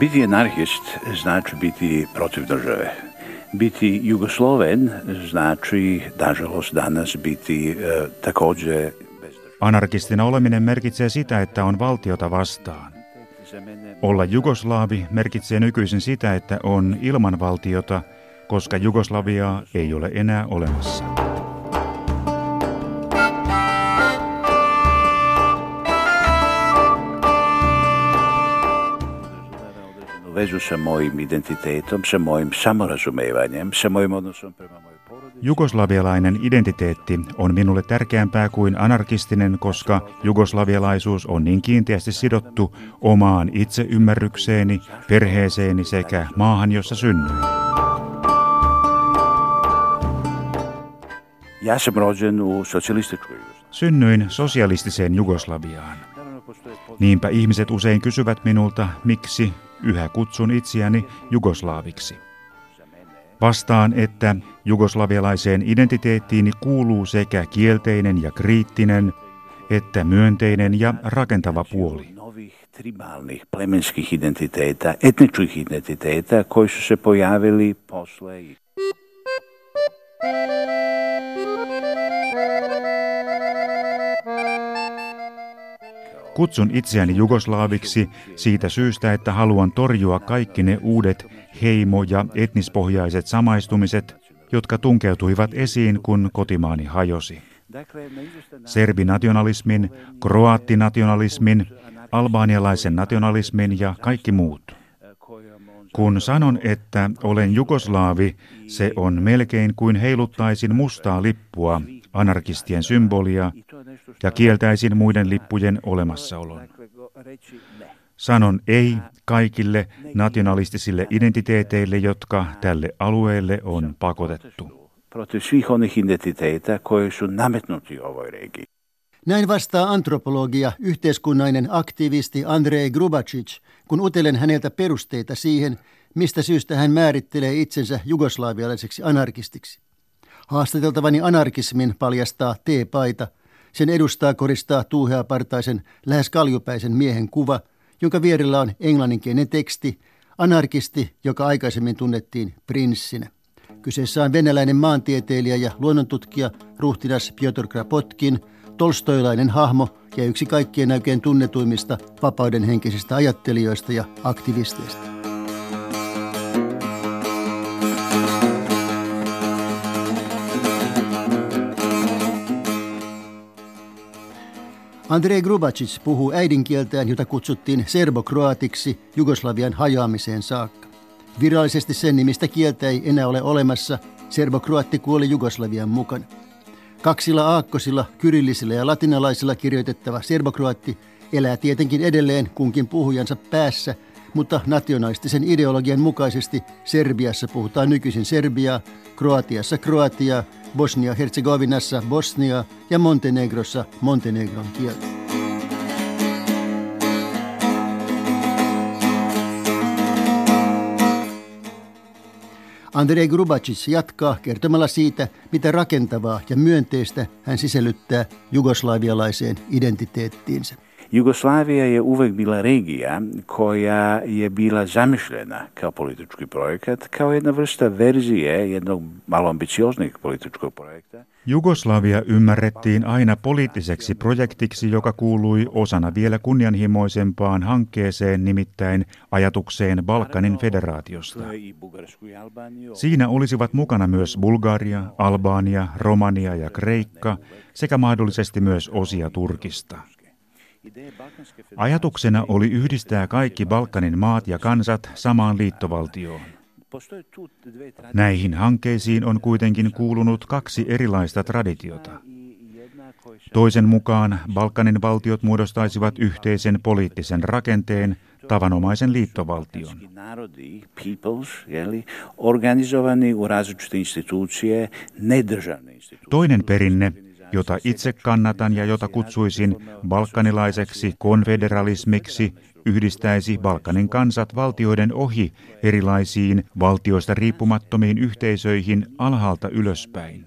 Biti anarhist znači biti protiv države. Biti Jugosloven znači, nažalost, danas biti e, također Anarkistina oleminen merkitsee sitä, että on valtiota vastaan. Olla jugoslaavi merkitsee nykyisin sitä, että on ilman valtiota, koska Jugoslaviaa ei ole enää olemassa. Vezu sa mojim identitetom, sa mojim samorazumevanjem, sa mojim odnosom prema porodici. Jugoslavialainen identiteetti on minulle tärkeämpää kuin anarkistinen, koska jugoslavialaisuus on niin kiinteästi sidottu omaan itseymmärrykseeni, perheeseeni sekä maahan, jossa synnyin. Synnyin sosialistiseen Jugoslaviaan. Niinpä ihmiset usein kysyvät minulta, miksi yhä kutsun itseäni jugoslaaviksi. Vastaan, että jugoslavialaiseen identiteettiini kuuluu sekä kielteinen ja kriittinen, että myönteinen ja rakentava puoli. tribalnih plemenskih Kutsun itseäni jugoslaaviksi siitä syystä, että haluan torjua kaikki ne uudet heimo- ja etnispohjaiset samaistumiset, jotka tunkeutuivat esiin, kun kotimaani hajosi. Serbinationalismin, kroaattinationalismin, albaanialaisen nationalismin ja kaikki muut. Kun sanon, että olen jugoslaavi, se on melkein kuin heiluttaisin mustaa lippua, anarkistien symbolia, ja kieltäisin muiden lippujen olemassaolon. Sanon ei kaikille nationalistisille identiteeteille, jotka tälle alueelle on pakotettu. Näin vastaa antropologia, yhteiskunnallinen aktivisti Andrei Grubacic, kun utelen häneltä perusteita siihen, mistä syystä hän määrittelee itsensä jugoslaavialaiseksi anarkistiksi. Haastateltavani anarkismin paljastaa T-paita. Sen edustaa koristaa tuuheapartaisen, lähes kaljupäisen miehen kuva, jonka vierellä on englanninkielinen teksti, anarkisti, joka aikaisemmin tunnettiin prinssinä. Kyseessä on venäläinen maantieteilijä ja luonnontutkija ruhtinas Piotr Krapotkin, tolstoilainen hahmo ja yksi kaikkien oikein tunnetuimmista vapaudenhenkisistä ajattelijoista ja aktivisteista. Andrei Grubacic puhuu äidinkieltään, jota kutsuttiin serbokroatiksi Jugoslavian hajoamiseen saakka. Virallisesti sen nimistä kieltä ei enää ole olemassa. Serbokroatti kuoli Jugoslavian mukana. Kaksilla aakkosilla, kyrillisillä ja latinalaisilla kirjoitettava serbokroatti elää tietenkin edelleen kunkin puhujansa päässä, mutta nationalistisen ideologian mukaisesti Serbiassa puhutaan nykyisin Serbiaa, Kroatiassa Kroatiaa, Bosnia-Herzegovinassa Bosniaa ja Montenegrossa Montenegron kieltä. Andrei Grubacic jatkaa kertomalla siitä, mitä rakentavaa ja myönteistä hän sisällyttää jugoslavialaiseen identiteettiinsä. Jugoslavija je uvek bila regija koja je bila zamišljena kao politički projekat, kao jedna vrsta verzije jednog malo ambicioznih političkog projekta. Jugoslavia ymmärrettiin aina poliittiseksi projektiksi, joka kuului osana vielä kunnianhimoisempaan hankkeeseen, nimittäin ajatukseen Balkanin federaatiosta. Siinä olisivat mukana myös Bulgaria, Albania, Romania ja Kreikka sekä mahdollisesti myös osia Turkista. Ajatuksena oli yhdistää kaikki Balkanin maat ja kansat samaan liittovaltioon. Näihin hankkeisiin on kuitenkin kuulunut kaksi erilaista traditiota. Toisen mukaan Balkanin valtiot muodostaisivat yhteisen poliittisen rakenteen, tavanomaisen liittovaltion. Toinen perinne jota itse kannatan ja jota kutsuisin balkanilaiseksi konfederalismiksi, yhdistäisi Balkanin kansat valtioiden ohi erilaisiin valtioista riippumattomiin yhteisöihin alhaalta ylöspäin.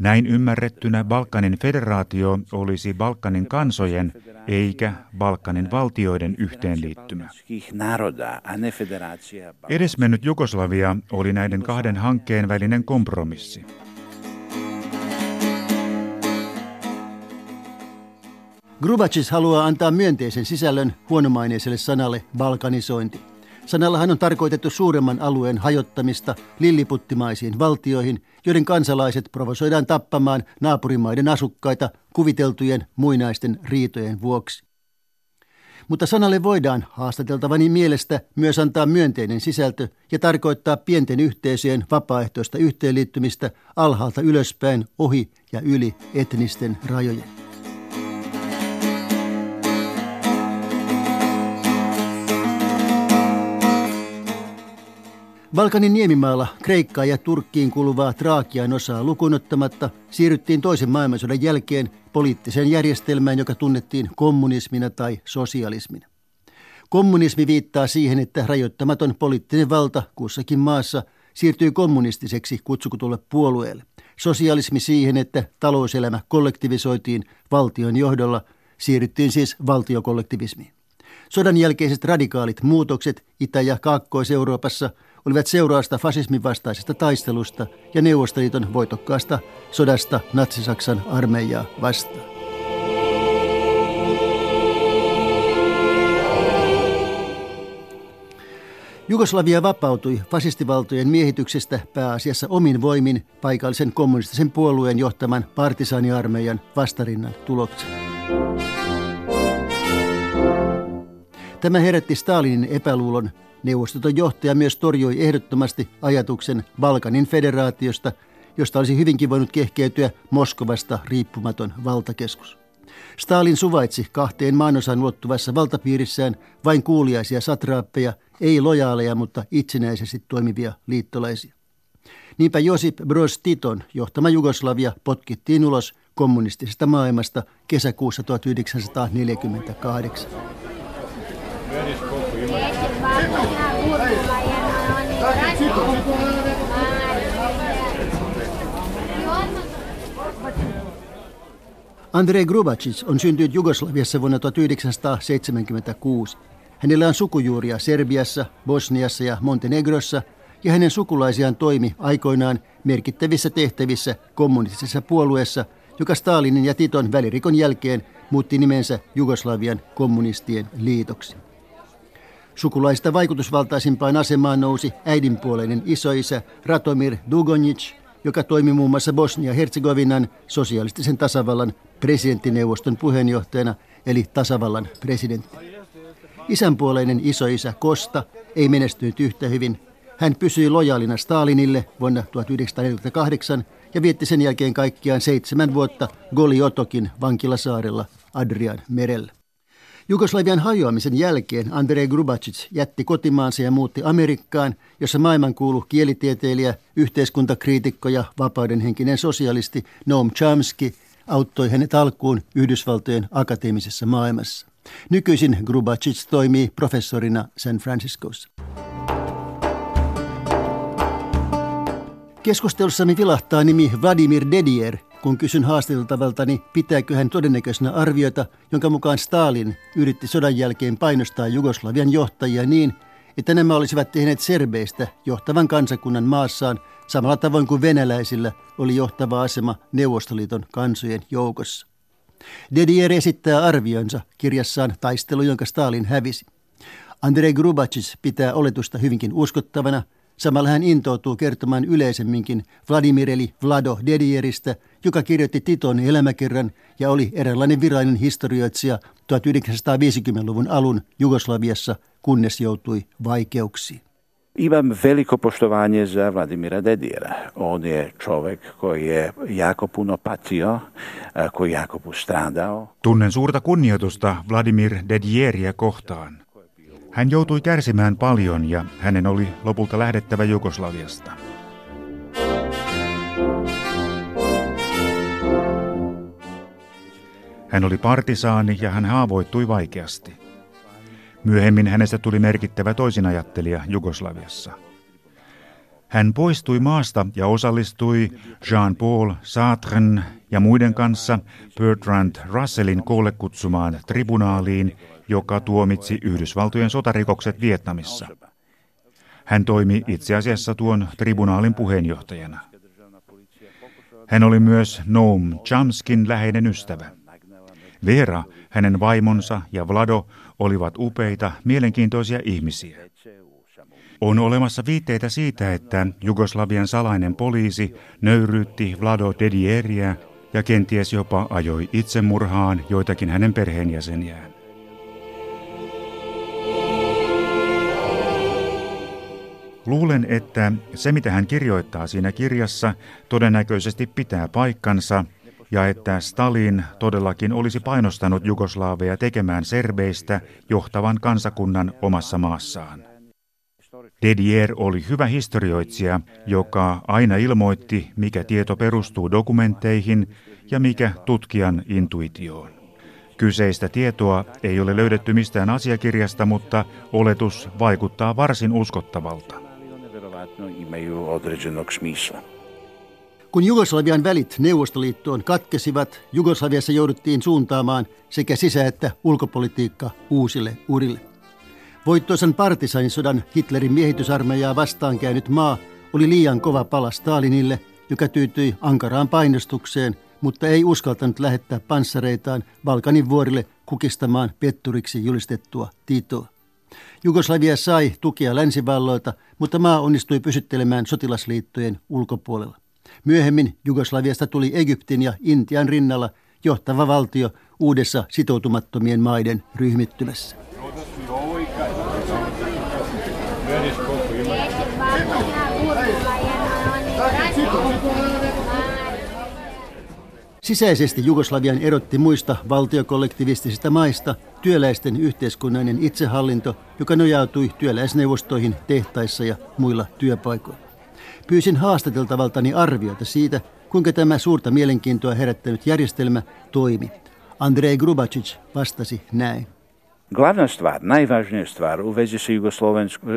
Näin ymmärrettynä Balkanin federaatio olisi Balkanin kansojen eikä Balkanin valtioiden yhteenliittymä. Edesmennyt Jugoslavia oli näiden kahden hankkeen välinen kompromissi. Grubacis haluaa antaa myönteisen sisällön huonomaineiselle sanalle balkanisointi. Sanallahan on tarkoitettu suuremman alueen hajottamista lilliputtimaisiin valtioihin, joiden kansalaiset provosoidaan tappamaan naapurimaiden asukkaita kuviteltujen muinaisten riitojen vuoksi. Mutta sanalle voidaan haastateltavani mielestä myös antaa myönteinen sisältö ja tarkoittaa pienten yhteisöjen vapaaehtoista yhteenliittymistä alhaalta ylöspäin, ohi ja yli etnisten rajojen. Balkanin niemimaalla Kreikkaa ja Turkkiin kuuluvaa Traakian osaa lukunottamatta siirryttiin toisen maailmansodan jälkeen poliittiseen järjestelmään, joka tunnettiin kommunismina tai sosialismina. Kommunismi viittaa siihen, että rajoittamaton poliittinen valta kussakin maassa siirtyy kommunistiseksi kutsukutulle puolueelle. Sosialismi siihen, että talouselämä kollektivisoitiin valtion johdolla, siirryttiin siis valtiokollektivismiin. Sodan jälkeiset radikaalit muutokset Itä- ja Kaakkois-Euroopassa – olivat seurausta fasismin vastaisesta taistelusta ja Neuvostoliiton voitokkaasta sodasta Natsi-Saksan armeijaa vastaan. Jugoslavia vapautui fasistivaltojen miehityksestä pääasiassa omin voimin paikallisen kommunistisen puolueen johtaman partisaaniarmeijan vastarinnan tuloksena. Tämä herätti Stalinin epäluulon Neuvostoton johtaja myös torjui ehdottomasti ajatuksen Balkanin federaatiosta, josta olisi hyvinkin voinut kehkeytyä Moskovasta riippumaton valtakeskus. Stalin suvaitsi kahteen maanosan ulottuvassa valtapiirissään vain kuuliaisia satraappeja, ei lojaaleja, mutta itsenäisesti toimivia liittolaisia. Niinpä Josip Broz Titon johtama Jugoslavia potkittiin ulos kommunistisesta maailmasta kesäkuussa 1948. Andrei Grubacic on syntynyt Jugoslaviassa vuonna 1976. Hänellä on sukujuuria Serbiassa, Bosniassa ja Montenegrossa ja hänen sukulaisiaan toimi aikoinaan merkittävissä tehtävissä kommunistisessa puolueessa, joka Stalinin ja Titon välirikon jälkeen muutti nimensä Jugoslavian kommunistien liitoksi. Sukulaista vaikutusvaltaisimpaan asemaan nousi äidinpuoleinen isoisä Ratomir Dugonic, joka toimi muun muassa Bosnia-Herzegovinan sosialistisen tasavallan presidenttineuvoston puheenjohtajana, eli tasavallan presidentti. Isänpuoleinen isoisä Kosta ei menestynyt yhtä hyvin. Hän pysyi lojaalina Stalinille vuonna 1948 ja vietti sen jälkeen kaikkiaan seitsemän vuotta Goliotokin vankilasaarella Adrian merellä. Jugoslavian hajoamisen jälkeen Andrei Grubacic jätti kotimaansa ja muutti Amerikkaan, jossa maailmankuulu kielitieteilijä, yhteiskuntakriitikko ja vapaudenhenkinen sosialisti Noam Chomsky auttoi hänet alkuun Yhdysvaltojen akateemisessa maailmassa. Nykyisin Grubacic toimii professorina San Franciscossa. Keskustelussamme vilahtaa nimi Vladimir Dedier – kun kysyn haastateltavaltani, pitääkö hän todennäköisenä arviota, jonka mukaan Stalin yritti sodan jälkeen painostaa Jugoslavian johtajia niin, että nämä olisivat tehneet serbeistä johtavan kansakunnan maassaan samalla tavoin kuin venäläisillä oli johtava asema Neuvostoliiton kansojen joukossa. Dedier esittää arvionsa kirjassaan Taistelu, jonka Stalin hävisi. Andrei Grubacic pitää oletusta hyvinkin uskottavana – Samalla hän intoutuu kertomaan yleisemminkin Vladimir eli Vlado Dedieristä, joka kirjoitti Titon elämäkerran ja oli eräänlainen virallinen historioitsija 1950-luvun alun Jugoslaviassa, kunnes joutui vaikeuksiin. Imam veliko poštovanje za Vladimira Dediera. On je čovek koji je jako puno patio, koji jako postradao. Tunnen suurta kunnioitusta Vladimir Dedieria kohtaan. Hän joutui kärsimään paljon ja hänen oli lopulta lähdettävä Jugoslaviasta. Hän oli partisaani ja hän haavoittui vaikeasti. Myöhemmin hänestä tuli merkittävä toisinajattelija Jugoslaviassa. Hän poistui maasta ja osallistui Jean-Paul Sartren ja muiden kanssa Bertrand Russellin koolle kutsumaan tribunaaliin, joka tuomitsi Yhdysvaltojen sotarikokset Vietnamissa. Hän toimi itse asiassa tuon tribunaalin puheenjohtajana. Hän oli myös Noam Chomskin läheinen ystävä. Vera, hänen vaimonsa ja Vlado olivat upeita, mielenkiintoisia ihmisiä. On olemassa viitteitä siitä, että Jugoslavian salainen poliisi nöyryytti Vlado Dedieriä ja kenties jopa ajoi itsemurhaan joitakin hänen perheenjäseniään. Luulen, että se mitä hän kirjoittaa siinä kirjassa todennäköisesti pitää paikkansa ja että Stalin todellakin olisi painostanut Jugoslaaveja tekemään serbeistä johtavan kansakunnan omassa maassaan. Dedier oli hyvä historioitsija, joka aina ilmoitti, mikä tieto perustuu dokumentteihin ja mikä tutkijan intuitioon. Kyseistä tietoa ei ole löydetty mistään asiakirjasta, mutta oletus vaikuttaa varsin uskottavalta. Kun Jugoslavian välit Neuvostoliittoon katkesivat, Jugoslaviassa jouduttiin suuntaamaan sekä sisä- että ulkopolitiikka uusille urille. Voittoisan partisanisodan Hitlerin miehitysarmeijaa vastaan käynyt maa oli liian kova pala Stalinille, joka tyytyi ankaraan painostukseen, mutta ei uskaltanut lähettää panssareitaan Balkanin vuorille kukistamaan petturiksi julistettua Titoa. Jugoslavia sai tukea länsivalloilta, mutta maa onnistui pysyttelemään sotilasliittojen ulkopuolella. Myöhemmin Jugoslaviasta tuli Egyptin ja Intian rinnalla johtava valtio uudessa sitoutumattomien maiden ryhmittymässä. Sisäisesti Jugoslavian erotti muista valtiokollektivistisista maista työläisten yhteiskunnallinen itsehallinto, joka nojautui työläisneuvostoihin tehtaissa ja muilla työpaikoilla. Pyysin haastateltavaltani arviota siitä, kuinka tämä suurta mielenkiintoa herättänyt järjestelmä toimi. Andrej Grubacic vastasi näin. Glavna stvar, najvažnija stvar u vezi sa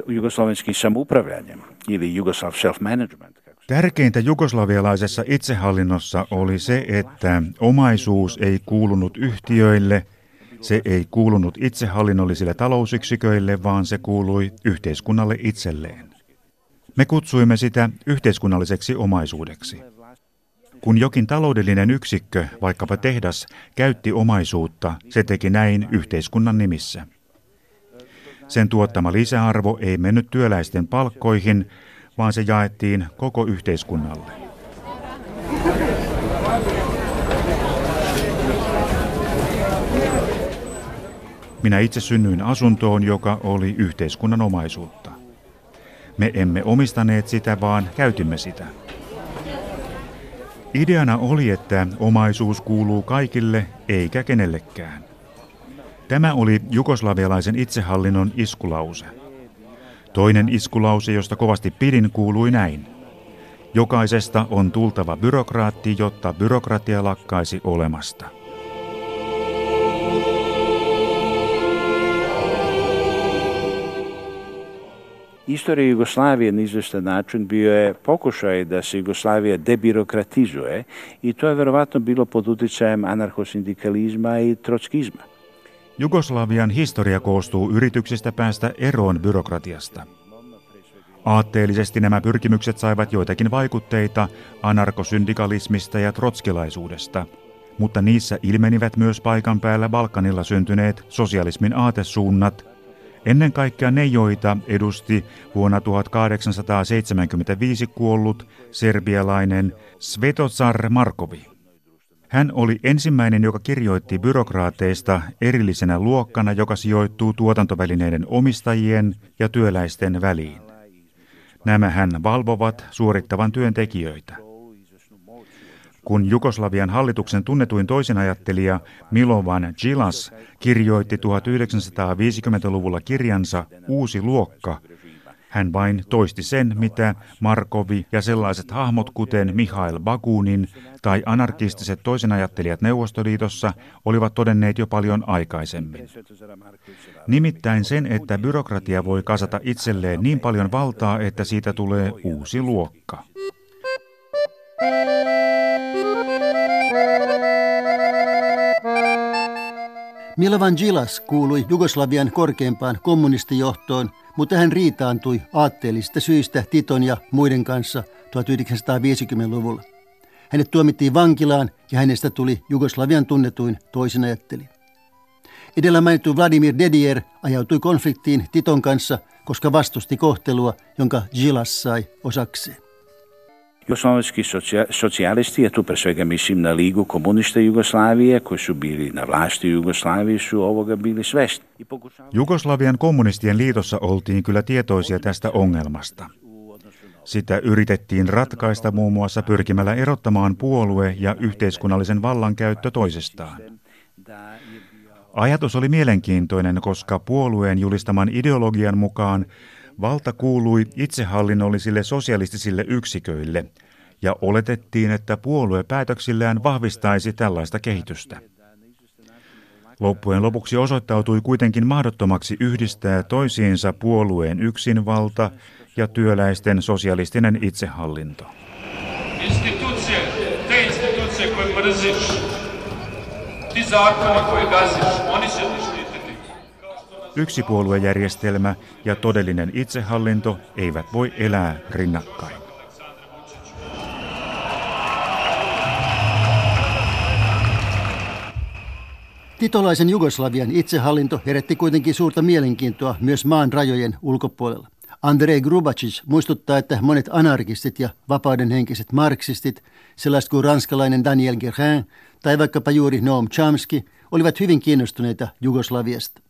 jugoslovenskim samoupravljanjem ili Jugoslav self-management. Tärkeintä jugoslavialaisessa itsehallinnossa oli se, että omaisuus ei kuulunut yhtiöille, se ei kuulunut itsehallinnollisille talousyksiköille, vaan se kuului yhteiskunnalle itselleen. Me kutsuimme sitä yhteiskunnalliseksi omaisuudeksi. Kun jokin taloudellinen yksikkö, vaikkapa tehdas, käytti omaisuutta, se teki näin yhteiskunnan nimissä. Sen tuottama lisäarvo ei mennyt työläisten palkkoihin, vaan se jaettiin koko yhteiskunnalle. Minä itse synnyin asuntoon, joka oli yhteiskunnan omaisuutta. Me emme omistaneet sitä, vaan käytimme sitä. Ideana oli, että omaisuus kuuluu kaikille eikä kenellekään. Tämä oli jugoslavialaisen itsehallinnon iskulause. Toinen iskulause, josta kovasti pidin, kuului näin. Jokaisesta on tultava byrokraatti, jotta byrokratia lakkaisi olemasta. Istorija Jugoslavije na izvestan način bio je pokušaj da se Jugoslavija debirokratizuje i to je verovatno bilo pod utjecajem anarhosindikalizma i trockizma. Jugoslavian historia koostuu yrityksistä päästä eroon byrokratiasta. Aatteellisesti nämä pyrkimykset saivat joitakin vaikutteita anarkosyndikalismista ja trotskilaisuudesta, mutta niissä ilmenivät myös paikan päällä Balkanilla syntyneet sosialismin aatesuunnat, ennen kaikkea ne, joita edusti vuonna 1875 kuollut serbialainen Svetozar Markovi. Hän oli ensimmäinen, joka kirjoitti byrokraateista erillisenä luokkana, joka sijoittuu tuotantovälineiden omistajien ja työläisten väliin. Nämä hän valvovat suorittavan työntekijöitä. Kun Jugoslavian hallituksen tunnetuin toisen ajattelija Milovan kirjoitti 1950-luvulla kirjansa Uusi luokka, Hän vain toisti sen, mitä Markovi ja sellaiset hahmot kuten Mihail Bakunin tai anarkistiset toisenajattelijat Neuvostoliitossa olivat todenneet jo paljon aikaisemmin. Nimittäin sen, että byrokratia voi kasata itselleen niin paljon valtaa, että siitä tulee uusi luokka. Milovan Gilas kuului Jugoslavian korkeimpaan kommunistijohtoon, mutta hän riitaantui aatteellisista syistä Titon ja muiden kanssa 1950-luvulla. Hänet tuomittiin vankilaan ja hänestä tuli Jugoslavian tunnetuin toisinajattelija. Edellä mainittu Vladimir Dedier ajautui konfliktiin Titon kanssa, koska vastusti kohtelua, jonka Gilas sai osakseen. Jugoslovenski socijalisti, ja tu pre svega mislim na Ligu komunista Jugoslavije, koji su bili na vlasti u Jugoslaviji, su ovoga bili svesni. Jugoslavian kommunistien liitossa oltiin kyllä tietoisia tästä ongelmasta. Sitä yritettiin ratkaista muun muassa pyrkimällä erottamaan puolue ja yhteiskunnallisen vallankäyttö toisestaan. Ajatus oli mielenkiintoinen, koska puolueen julistaman ideologian mukaan valta kuului itsehallinnollisille sosialistisille yksiköille ja oletettiin, että puolue päätöksillään vahvistaisi tällaista kehitystä. Loppujen lopuksi osoittautui kuitenkin mahdottomaksi yhdistää toisiinsa puolueen yksinvalta ja työläisten sosialistinen itsehallinto. Institucije, te se Yksipuoluejärjestelmä ja todellinen itsehallinto eivät voi elää rinnakkain. Titolaisen Jugoslavian itsehallinto herätti kuitenkin suurta mielenkiintoa myös maan rajojen ulkopuolella. Andrei Grubacic muistuttaa, että monet anarkistit ja vapaudenhenkiset marksistit, sellaiset kuin ranskalainen Daniel Guérin tai vaikkapa juuri Noam Chomsky, olivat hyvin kiinnostuneita Jugoslaviasta.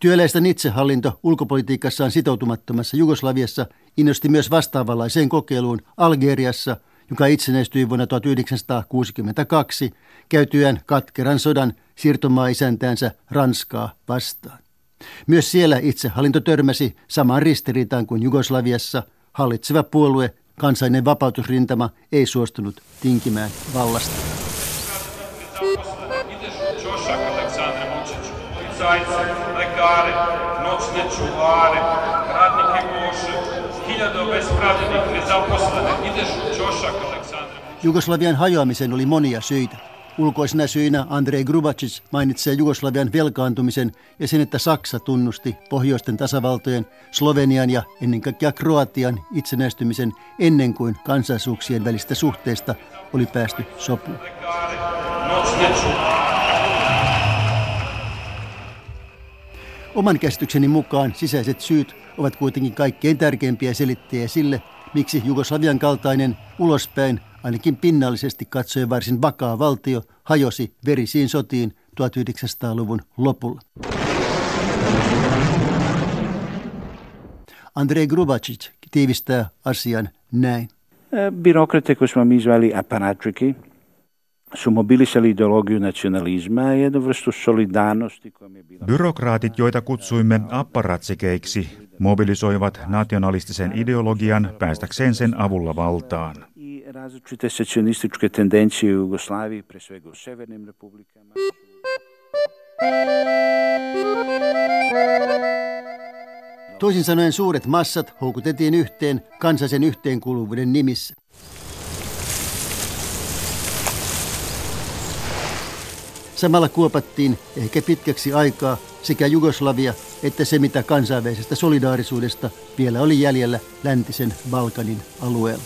Työläisten itsehallinto ulkopolitiikassaan sitoutumattomassa Jugoslaviassa innosti myös vastaavanlaiseen kokeiluun Algeriassa, joka itsenäistyi vuonna 1962 käytyään katkeran sodan siirtomaa-isäntäänsä Ranskaa vastaan. Myös siellä itsehallinto törmäsi samaan ristiriitaan kuin Jugoslaviassa. Hallitseva puolue, kansainen vapautusrintama, ei suostunut tinkimään vallasta. Lekare, noćne čuvare, radnike koše, hiljada obespravljenih, nezaposlene. Ideš u Ćošak, Aleksandre. Jugoslavian hajoamisen oli monia syitä. Ulkoisena syinä Andrei Grubacic mainitsee Jugoslavian velkaantumisen ja sen, että Saksa tunnusti pohjoisten tasavaltojen, Slovenian ja ennen kaikkea Kroatian itsenäistymisen ennen kuin kansallisuuksien välistä suhteesta oli päästy sopuun. Oman käsitykseni mukaan sisäiset syyt ovat kuitenkin kaikkein tärkeimpiä selittäjiä sille, miksi Jugoslavian kaltainen ulospäin, ainakin pinnallisesti katsoen varsin vakaa valtio, hajosi verisiin sotiin 1900-luvun lopulla. Andrei Grubacic tiivistää asian näin. Birokrate koji smo mi su mobilisali ideologiju nacionalizma ja jednu vrstu solidarnosti. Byrokraatit, joita kutsuimme apparatsikeiksi, mobilisoivat nationalistisen ideologian päästäkseen sen avulla valtaan. Različite secesionističke tendencije u Jugoslaviji, pre svega u severnim republikama. Toisin sanoen suuret massat houkutettiin yhteen kansallisen yhteenkuuluvuuden nimissä. Samalla kuopattiin ehkä pitkäksi aikaa sekä Jugoslavia että se, mitä kansainvälisestä solidaarisuudesta vielä oli jäljellä läntisen Balkanin alueella.